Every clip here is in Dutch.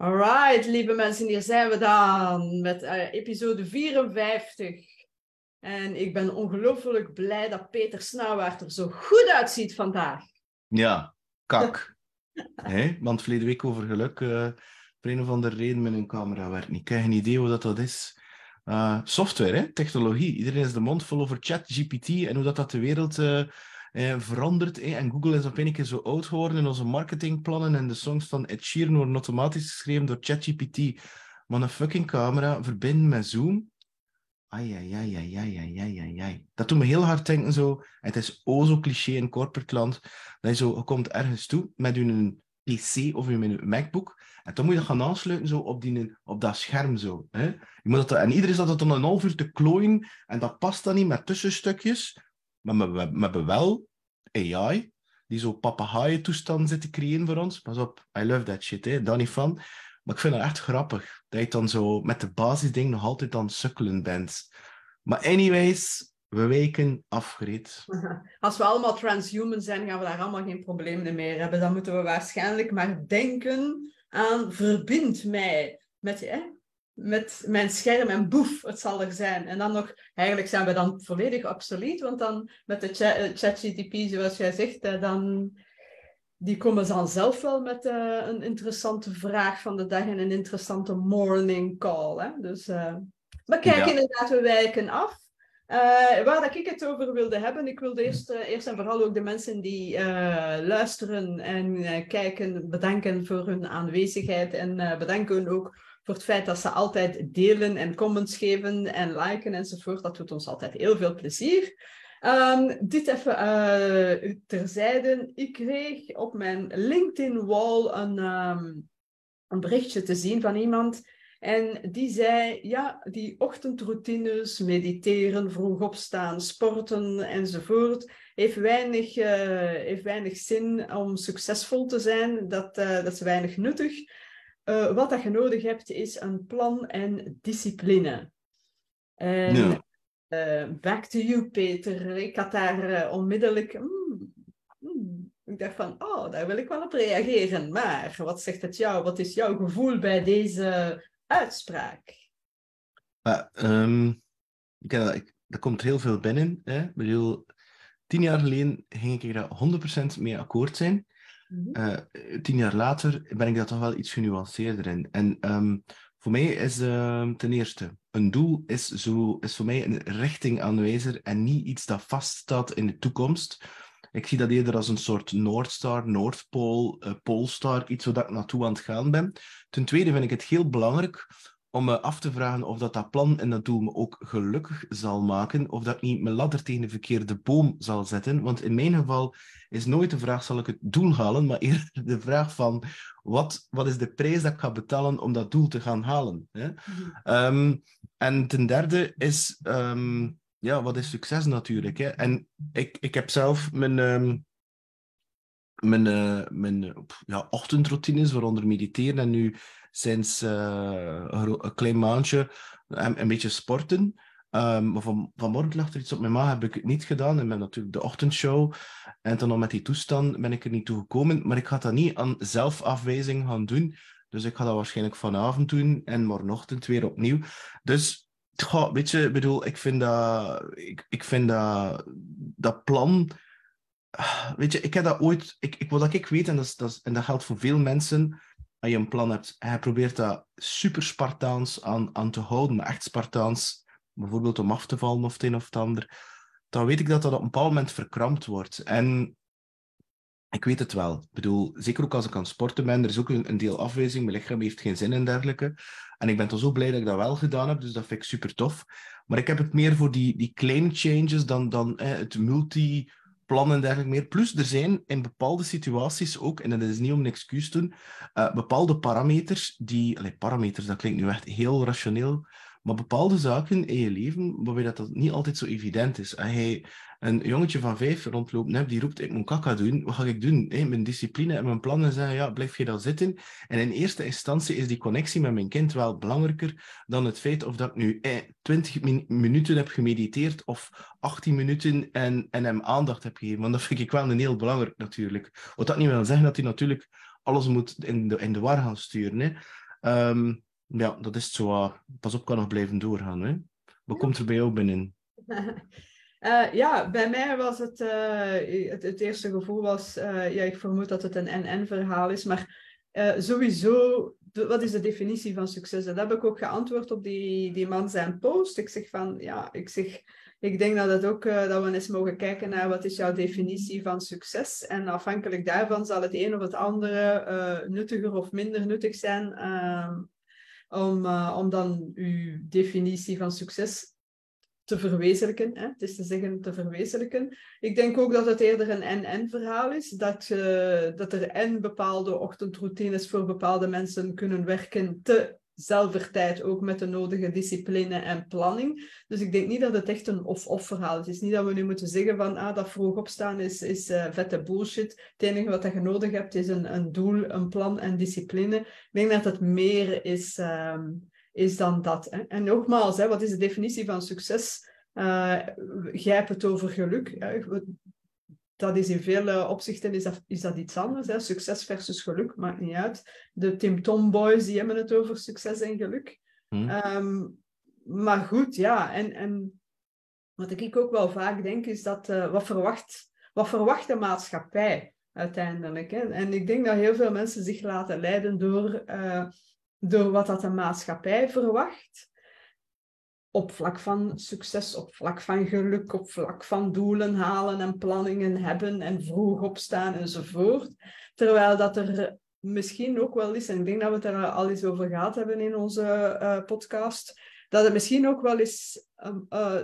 Alright, lieve mensen, hier zijn we dan met uh, episode 54. En ik ben ongelooflijk blij dat Peter Snauwaard er zo goed uitziet vandaag. Ja, kak. hey, want verleden week over geluk, uh, voor een of andere reden een camera werkt niet. Ik heb geen idee wat dat is. Uh, software, hè? technologie. Iedereen is de mond vol over ChatGPT en hoe dat, dat de wereld eh, verandert. Eh? En Google is op een keer zo oud geworden in onze marketingplannen en de songs van Ed Sheeran worden automatisch geschreven door ChatGPT. Maar een fucking camera verbinden met Zoom. Ai, ai, ai, ai, ai, ai, ai, ai. Dat doet me heel hard denken zo. Het is o zo cliché in corporate land. Dat je zo, komt ergens toe met je PC of je MacBook. En dan moet je dat gaan aansluiten zo op, die, op dat scherm. Zo, hè? Je moet dat, en iedereen staat dan een half uur te klooien. En dat past dan niet met tussenstukjes. Maar we, we hebben wel AI, die zo papegaaien toestanden zit te creëren voor ons. Pas op, I love that shit, hè? niet van. Maar ik vind het echt grappig dat je dan zo met de basisding nog altijd aan sukkelen bent. Maar anyways, we weken afgereed. Als we allemaal transhuman zijn, gaan we daar allemaal geen problemen meer hebben. Dan moeten we waarschijnlijk maar denken aan verbind mij met, hè, met mijn scherm en boef, het zal er zijn. En dan nog, eigenlijk zijn we dan volledig obsolet, want dan met de eh, ChatGTP, zoals jij zegt, eh, dan die komen dan zelf wel met uh, een interessante vraag van de dag en een interessante morning call. Hè? Dus, uh, maar kijk, ja. inderdaad, we wijken af. Uh, waar dat ik het over wilde hebben, ik wilde eerst, eerst en vooral ook de mensen die luisteren en kijken, bedanken voor hun aanwezigheid en bedanken ook voor het feit dat ze altijd delen en comments geven en liken enzovoort. Dat doet ons altijd heel veel plezier. Um, dit even uh, terzijde. Ik kreeg op mijn LinkedIn-wall een, um, een berichtje te zien van iemand. En die zei, ja, die ochtendroutines, mediteren, vroeg opstaan, sporten enzovoort, heeft weinig, uh, heeft weinig zin om succesvol te zijn. Dat, uh, dat is weinig nuttig. Uh, wat dat je nodig hebt, is een plan en discipline. En, ja. uh, back to you, Peter. Ik had daar uh, onmiddellijk... Mm, mm, ik dacht van, oh, daar wil ik wel op reageren. Maar wat zegt het jou? Wat is jouw gevoel bij deze uitspraak? Um, ik, ik, er komt heel veel binnen. Hè? Ik bedoel, tien jaar geleden ging ik er 100% mee akkoord zijn. Uh, tien jaar later ben ik daar toch wel iets genuanceerder in. En um, voor mij is uh, ten eerste, een doel is, zo, is voor mij een richting aanwijzer en niet iets dat vaststaat in de toekomst. Ik zie dat eerder als een soort Noordstar, Noordpool, Poolstar, iets waar ik naartoe aan het gaan ben. Ten tweede vind ik het heel belangrijk om me af te vragen of dat, dat plan en dat doel me ook gelukkig zal maken, of dat ik niet mijn ladder tegen de verkeerde boom zal zetten. Want in mijn geval is nooit de vraag, zal ik het doel halen, maar eerder de vraag van, wat, wat is de prijs dat ik ga betalen om dat doel te gaan halen? Hè? Mm-hmm. Um, en ten derde is, um, ja, wat is succes natuurlijk? Hè? En ik, ik heb zelf mijn... Um, mijn, uh, mijn ja, ochtendroutines, waaronder mediteren en nu sinds uh, een klein maandje een, beetje sporten. Um, maar van, vanmorgen lag er iets op mijn maag, heb ik het niet gedaan. En ben natuurlijk de ochtendshow. En dan nog met die toestand ben ik er niet toe gekomen. Maar ik ga dat niet aan zelfafwijzing gaan doen. Dus ik ga dat waarschijnlijk vanavond doen en morgenochtend weer opnieuw. Dus, goh, weet je, bedoel, ik vind dat, ik, ik vind dat, dat plan. Weet je, ik heb dat ooit, ik, ik, wat ik weet, en dat, dat, is, en dat geldt voor veel mensen, als je een plan hebt, hij probeert dat super Spartaans aan, aan te houden, echt Spartaans, bijvoorbeeld om af te vallen of het een of het ander, dan weet ik dat dat op een bepaald moment verkrampt wordt. En ik weet het wel. Bedoel, zeker ook als ik aan het sporten ben, er is ook een, deel afwijzing, mijn lichaam heeft geen zin en dergelijke. En ik ben toch zo blij dat ik dat wel gedaan heb, dus dat vind ik super tof. Maar ik heb het meer voor die, die kleine changes dan, dan het multi plannen en dergelijke meer. Plus, er zijn in bepaalde situaties ook, en dat is niet om een excuus te doen, uh, bepaalde parameters die... Parameters, dat klinkt nu echt heel rationeel, maar bepaalde zaken in je leven waarbij dat, dat niet altijd zo evident is. Als hij een jongetje van vijf rondloopt hebt, die roept, ik moet kaka doen, wat ga ik doen? Hey, mijn discipline en mijn plannen zeggen, ja, blijf je daar zitten? En in eerste instantie is die connectie met mijn kind wel belangrijker dan het feit of dat ik nu eh, 20 min minuten heb gemediteerd of 18 minuten en, en hem aandacht heb gegeven. Want dat vind ik wel een heel belangrijk natuurlijk. Wat dat niet wil zeggen dat hij natuurlijk alles moet in de, in de war gaan sturen. Hè. Ehm, ja, dat is zo. pas op, kan nog blijven doorgaan. Hè? Wat komt er bij jou binnen? Uh, ja, bij mij was het, uh, het, het, eerste gevoel was, uh, ja, ik vermoed dat het een NN-verhaal is, maar sowieso, wat is de definitie van succes? Dat heb ik ook geantwoord op die, die man zijn post. Ik zeg van, ja, ik zeg, ik denk dat, het ook, dat we eens mogen kijken naar wat is jouw definitie van succes. En afhankelijk daarvan zal het een of het andere nuttiger of minder nuttig zijn ehm, om, om dan uw definitie van succes te verwezenlijken. Hè? Het is te zeggen te verwezenlijken. Ik denk ook dat het eerder een en-en verhaal is. Dat, uh, dat er en bepaalde ochtendroutines voor bepaalde mensen kunnen werken te zelfver tijd, ook met de nodige discipline en planning. Dus ik denk niet dat het echt een of-of verhaal is. Het is niet dat we nu moeten zeggen van ah, dat vroeg opstaan is, is uh, vette bullshit. Het enige wat je nodig hebt is een, een doel, een plan en discipline. Ik denk dat het meer is... Uh, is dan dat. Hè. En nogmaals, hè, wat is de definitie van succes? Jij hebt het over geluk. Dat is in vele opzichten is dat, is dat iets anders. Hè. Succes versus geluk, maakt niet uit. De Tim Tom Boys die hebben het over succes en geluk. Hmm. Um, maar goed, ja. En, en wat ik ook wel vaak denk, is dat uh, wat, verwacht, wat verwacht de maatschappij uiteindelijk? Hè? En ik denk dat heel veel mensen zich laten leiden door... Uh, door wat dat de maatschappij verwacht. Op vlak van succes, op vlak van geluk, op vlak van doelen halen en planningen hebben en vroeg opstaan enzovoort. Terwijl dat er misschien ook wel is, en ik denk dat we het er al eens over gehad hebben in onze uh, podcast, dat het misschien ook wel eens uh,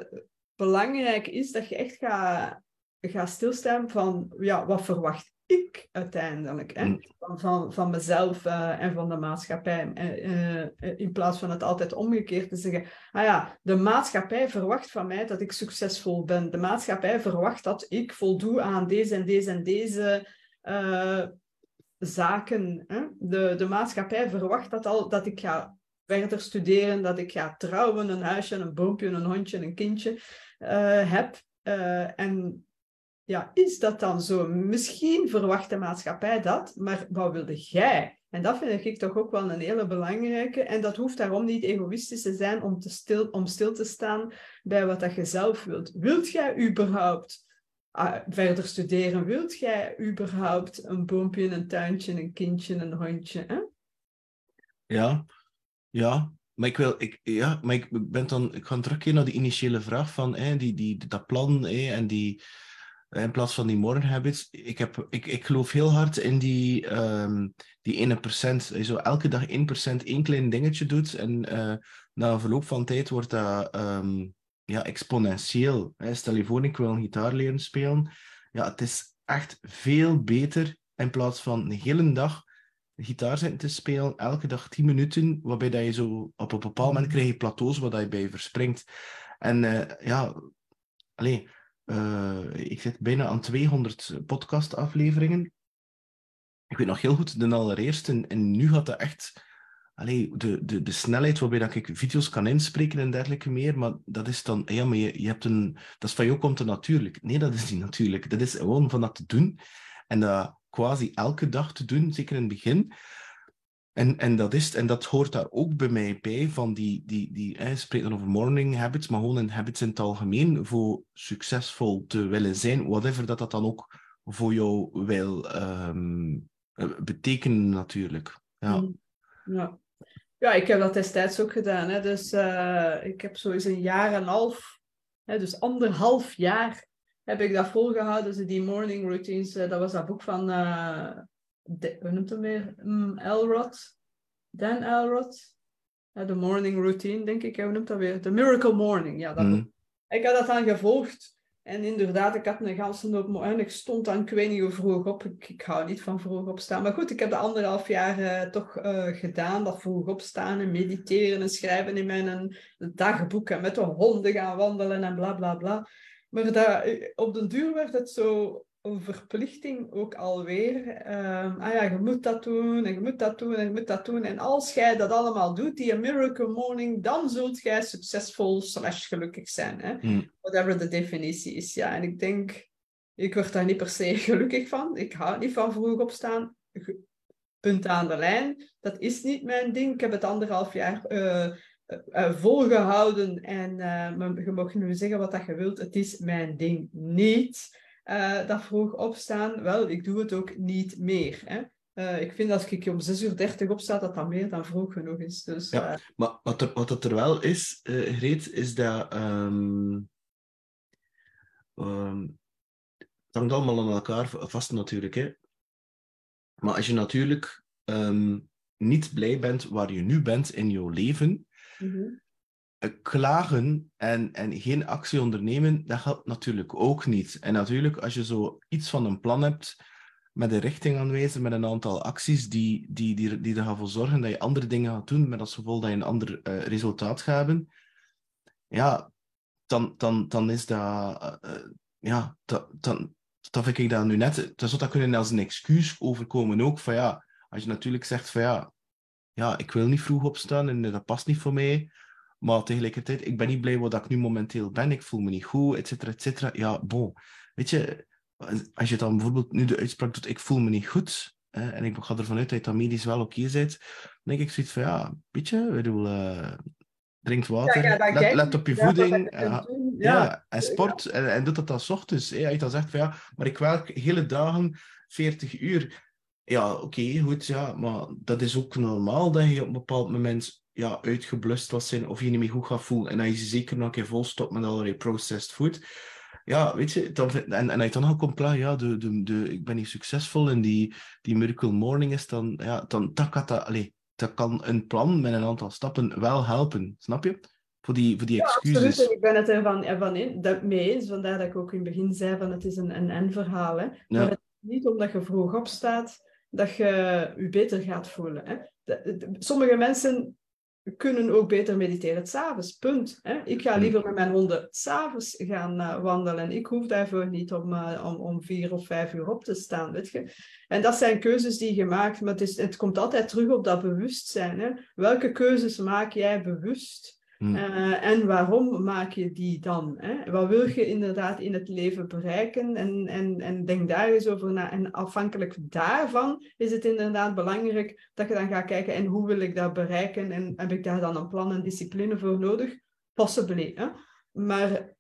belangrijk is dat je echt gaat, gaat stilstaan van, ja, wat verwacht ik uiteindelijk. Hè? Mm. Van, van, van mezelf uh, en van de maatschappij. Uh, uh, in plaats van het altijd omgekeerd te zeggen. Ah ja, de maatschappij verwacht van mij dat ik succesvol ben. De maatschappij verwacht dat ik voldoe aan deze en deze en deze zaken. Hè? De, de maatschappij verwacht dat, al, dat ik ga verder studeren, dat ik ga trouwen, een huisje, een boompje, een hondje, een kindje heb. en ja, is dat dan zo? Misschien verwacht de maatschappij dat, maar wat wilde jij? En dat vind ik toch ook wel een hele belangrijke. En dat hoeft daarom niet egoïstisch te zijn om, te stil, om stil te staan bij wat dat je zelf wilt. Wilt jij überhaupt uh, verder studeren? Wilt jij überhaupt een boompje, een tuintje, een kindje, een hondje? Hè? Ja, ja. Maar ik, wil, ik, ja, maar ik ben dan, ik ga terugkeren naar die initiële vraag van hè, die, die, dat plan hè, en die, in plaats van die morning habits. Ik, heb, ik, ik geloof heel hard in die, um, die ene procent. Dat je zo elke dag 1% één klein dingetje doet. En uh, na verloop van tijd wordt dat um, ja, exponentieel. Stel je voor, ik wil een gitaar leren spelen. Ja, het is echt veel beter in plaats van een hele dag gitaar zitten te spelen, elke dag 10 minuten, waarbij dat je zo op een bepaald moment krijg je plateaus waar je bij verspringt. En uh, ja, alleen uh, ik zit bijna aan 200 podcastafleveringen. Ik weet nog heel goed de allereerste. En, nu gaat dat echt... Allee, de, de, de snelheid waarbij dat ik video's kan inspreken en dergelijke meer. Maar dat is dan... Ja, maar je, je hebt een... Dat is van jou komt het natuurlijk. Nee, dat is niet natuurlijk. Dat is gewoon van dat te doen. En dat quasi elke dag te doen, zeker in het begin. En, en, dat is, en dat hoort daar ook bij mij bij, van die, die, die eh, spreekt dan over morning habits, maar gewoon in habits in het algemeen, voor succesvol te willen zijn, whatever dat dat dan ook voor jou wil um, betekenen natuurlijk. Ja. Mm. ja. Ja, ik heb dat destijds ook gedaan. Hè. Dus uh, ik heb zoiets een jaar en een half, hè, dus anderhalf jaar heb ik dat volgehouden. Dus die morning routines, uh, dat was dat boek van... de, hoe noemt hem weer? Mm, Elrod. Dan Elrod. De morning routine, denk ik. Hoe noemt dat weer? The Miracle Morning. Ja, dat mm. Ik had dat dan gevolgd. En inderdaad, ik had een ganse hoop... En ik stond dan, ik weet niet hoe vroeg op. Ik, ik hou niet van vroeg opstaan. Maar goed, ik heb de anderhalf jaar uh, toch uh, gedaan. Dat vroeg opstaan en mediteren en schrijven in mijn dagboek. En met de honden gaan wandelen en bla bla bla. Maar dat, op den duur werd het zo een verplichting ook alweer. Um, ah ja, je moet dat doen en je moet dat doen en je moet dat doen. En als jij dat allemaal doet, die miracle morning, dan zult jij succesvol slash gelukkig zijn. Hè? Hmm. Whatever de definitie is. Ja, en ik denk, ik word daar niet per se gelukkig van. Ik hou niet van vroeg opstaan. punt aan de lijn. Dat is niet mijn ding. Ik heb het anderhalf jaar uh, uh, volgehouden en je mag nu zeggen wat dat je wilt. Het is mijn ding niet. Dat vroeg opstaan, wel, ik doe het ook niet meer. Hè? Uh, ik vind als ik om 6 uur 30 opsta, dat dat meer dan vroeg genoeg is. Dus, ja, uh... maar wat, er, wat er wel is, Greet, is dat... Um, um, het hangt allemaal aan elkaar vast natuurlijk. Hè? Maar als je natuurlijk um, niet blij bent waar je nu bent in jouw leven, mm -hmm. Klagen en, en geen actie ondernemen, dat helpt natuurlijk ook niet. En natuurlijk, als je zo iets van een plan hebt met een richting aanwijzen, met een aantal acties die, die, die, die ervoor zorgen dat je andere dingen gaat doen, met als gevolg dat je een ander uh, resultaat gaat hebben, ja, dan, dan, dan is dat, uh, ja, dan, dat vind ik dat nu net, dat zou dat kunnen als een excuus overkomen ook, van ja, als je natuurlijk zegt van ja, ja, ik wil niet vroeg opstaan en dat past niet voor mij, maar tegelijkertijd, ik ben niet blij wat ik nu momenteel ben, ik voel me niet goed, et cetera, et cetera. Ja, bon, weet je, als je dan bijvoorbeeld nu de uitspraak doet, ik voel me niet goed, hè, en ik ga ervan uit dat je medisch wel oké okay bent, dan denk ik zoiets van, ja, weet je, bedoel, uh, drink water, ja, let, let, op je voeding, ja, ja, ja, en sport, en, en doe dat dan s ochtends. Hè, als je dan zegt van, ja, maar ik werk hele dagen 40 uur. Ja, oké, okay, goed, ja, maar dat is ook normaal dat je op een bepaald moment ja, uitgeblust was zijn of je niet meer goed gaat voelen. En dat je zeker nog een keer volstopt met allerlei processed food ja, weet je, dan, en, en als je dan al komt ja, de, de, de, ik ben niet succesvol en die, die Miracle Morning is, dan, ja, dan, dan kan dat, allez, dat kan een plan met een aantal stappen wel helpen, snap je? Voor die, voor die excuses. Ja, absoluut. Ik ben het ervan, ervan in, dat mee eens, vandaar dat ik ook in het begin zei van het is een en-en-verhaal. Hè? Maar het is niet omdat je vroeg opstaat dat je je beter gaat voelen. Hè? sommige mensen kunnen ook beter mediteren s'avonds. Punt. Hè? Ik ga liever met mijn honden s'avonds gaan uh, wandelen. Ik hoef daarvoor niet om, uh, om, om vier of vijf uur op te staan. Weet je? En dat zijn keuzes die je maakt, maar het, is, het komt altijd terug op dat bewustzijn. Hè? Welke keuzes maak jij bewust? Uh, en waarom maak je die dan? Hè? Wat wil je inderdaad in het leven bereiken? En, en, en denk daar eens over na. En afhankelijk daarvan is het inderdaad belangrijk dat je dan gaat kijken en hoe wil ik dat bereiken? En heb ik daar dan een plan en discipline voor nodig? Possibly. Hè? Maar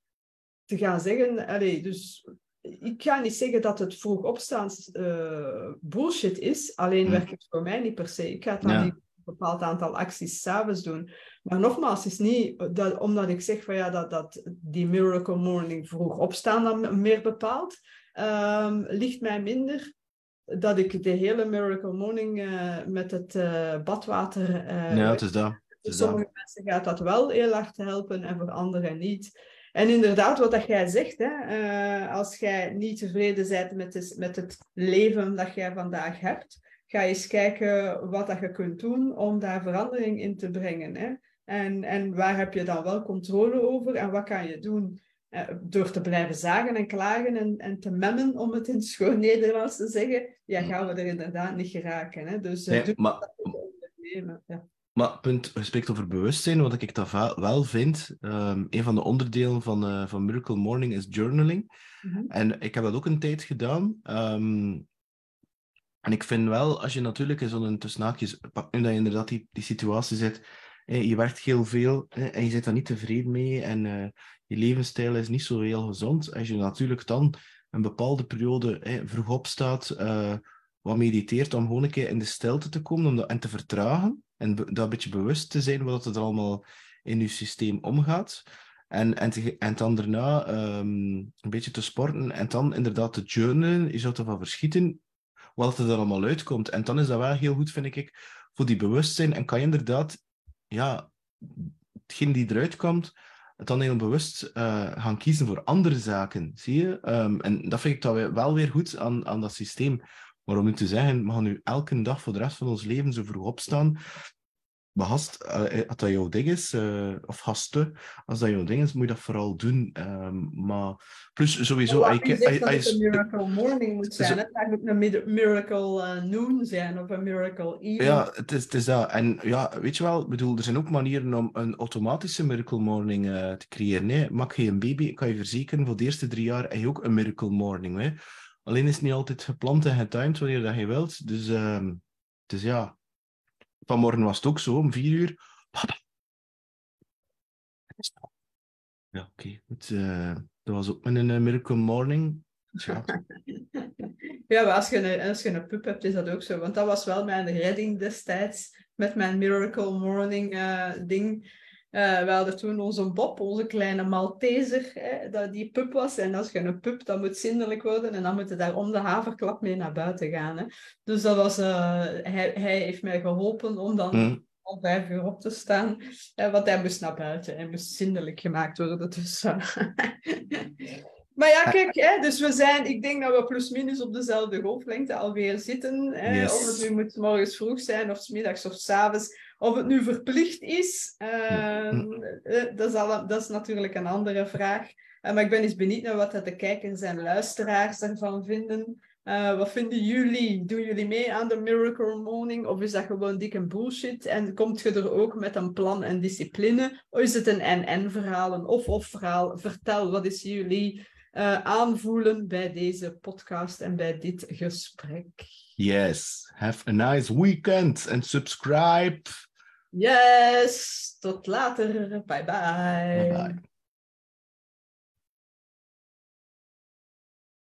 te gaan zeggen, allez, dus ik ga niet zeggen dat het vroeg opstaan uh, bullshit is, alleen werkt het voor mij niet per se. Ik ga het dan ja. niet bepaald aantal acties s'avonds doen. Maar nogmaals, het is niet dat, omdat ik zeg van ja, dat, dat die Miracle Morning vroeg opstaan dan meer bepaalt, um, ligt mij minder dat ik de hele Miracle Morning uh, met het uh, badwater. Uh, ja, het is dat. Voor sommige mensen gaat dat wel heel hard helpen en voor anderen niet. En inderdaad, wat dat jij zegt, hè, als jij niet tevreden bent met, de, met het leven dat jij vandaag hebt, ga eens kijken wat dat je kunt doen om daar verandering in te brengen. Hè? En, en waar heb je dan wel controle over en wat kan je doen? Uh, door te blijven zagen en klagen en, en te memmen, om het in schoon Nederlands te zeggen, ja, mm. gaan we er inderdaad niet geraken. Hè? Dus uh, nee, maar, ondernemen. Ja. Maar punt, je spreekt over bewustzijn, wat ik dat wel vind. Um, een van de onderdelen van, uh, van Miracle Morning is journaling. Mm -hmm. En ik heb dat ook een tijd gedaan. Um, en ik vind wel, als je natuurlijk in zo'n tussenhaakjes, nu dat je inderdaad die, die situatie zit, je werkt heel veel en je zit daar niet tevreden mee en uh, je levensstijl is niet zo heel gezond. Als je natuurlijk dan een bepaalde periode vroeg opstaat, uh, wat mediteert om gewoon een keer in de stilte te komen om en te vertragen en dat een beetje bewust te zijn wat er allemaal in je systeem omgaat. En, en, te, en dan daarna um, een beetje te sporten en dan inderdaad te journalen. Je zou ervan verschieten wat er allemaal uitkomt. En dan is dat wel heel goed, vind ik, voor die bewustzijn. En kan je inderdaad, ja, hetgeen die eruit komt, dan heel bewust uh, gaan kiezen voor andere zaken. Zie je? Um, en dat vind ik dan wel weer goed aan, aan dat systeem. Maar om nu te zeggen, we gaan nu elke dag voor de rest van ons leven zo vroeg opstaan, maar hast, uh, als dat jouw ding is, uh, of haste, als dat jouw ding is, moet je dat vooral doen. Um, maar plus sowieso... Ik zeg dat het een miracle morning moet zijn. Het moet een miracle noon zijn of een miracle evening. Ja, het is, het is dat. En ja, weet je wel, bedoel, er zijn ook manieren om een automatische miracle morning te creëren. Nee, maak je een baby, kan je verzekeren, voor de eerste drie jaar heb je ook een miracle morning. Hè? Alleen is het niet altijd gepland en getimed wanneer dat je wilt. Dus... Um, dus ja, vanmorgen was het ook zo, om vier uur. Ja, oké. goed. eh, dat was ook een eh, Miracle Morning. Tja. Ja, maar als je, een, als je een pup hebt, is dat ook zo. Want dat was wel mijn redding destijds met mijn Miracle Morning eh, ding. Eh, we hadden toen onze Bob, onze kleine Malteser, hè, dat die pup was. En als je een pup, dat moet zindelijk worden. En dan moet je daar om de haverklap mee naar buiten gaan. Hè. Dus dat was, eh, hij, hij heeft mij geholpen om dan om vijf uur op te staan. Eh, want hij moest naar buiten. Hij moest zindelijk gemaakt worden. Dus, maar ja, kijk, hè, dus we zijn, ik denk dat we plus minus op dezelfde golflengte alweer zitten. Hè, Yes. Of het nu moet morgens vroeg zijn, of 's middags of 's avonds. Of het nu verplicht is, eh, eh, dat, is al, dat is natuurlijk een andere vraag. Eh, maar ik ben eens benieuwd naar wat de kijkers en luisteraars ervan vinden. Eh, wat vinden jullie? Doen jullie mee aan de Miracle Morning? Of is dat gewoon dikke bullshit? En komt je er ook met een plan en discipline? Of is het een en-en-verhaal, een of-of verhaal? Vertel, wat is jullie aanvoelen bij deze podcast en bij dit gesprek? Yes. Have a nice weekend and subscribe. Yes, tot later. Bye bye.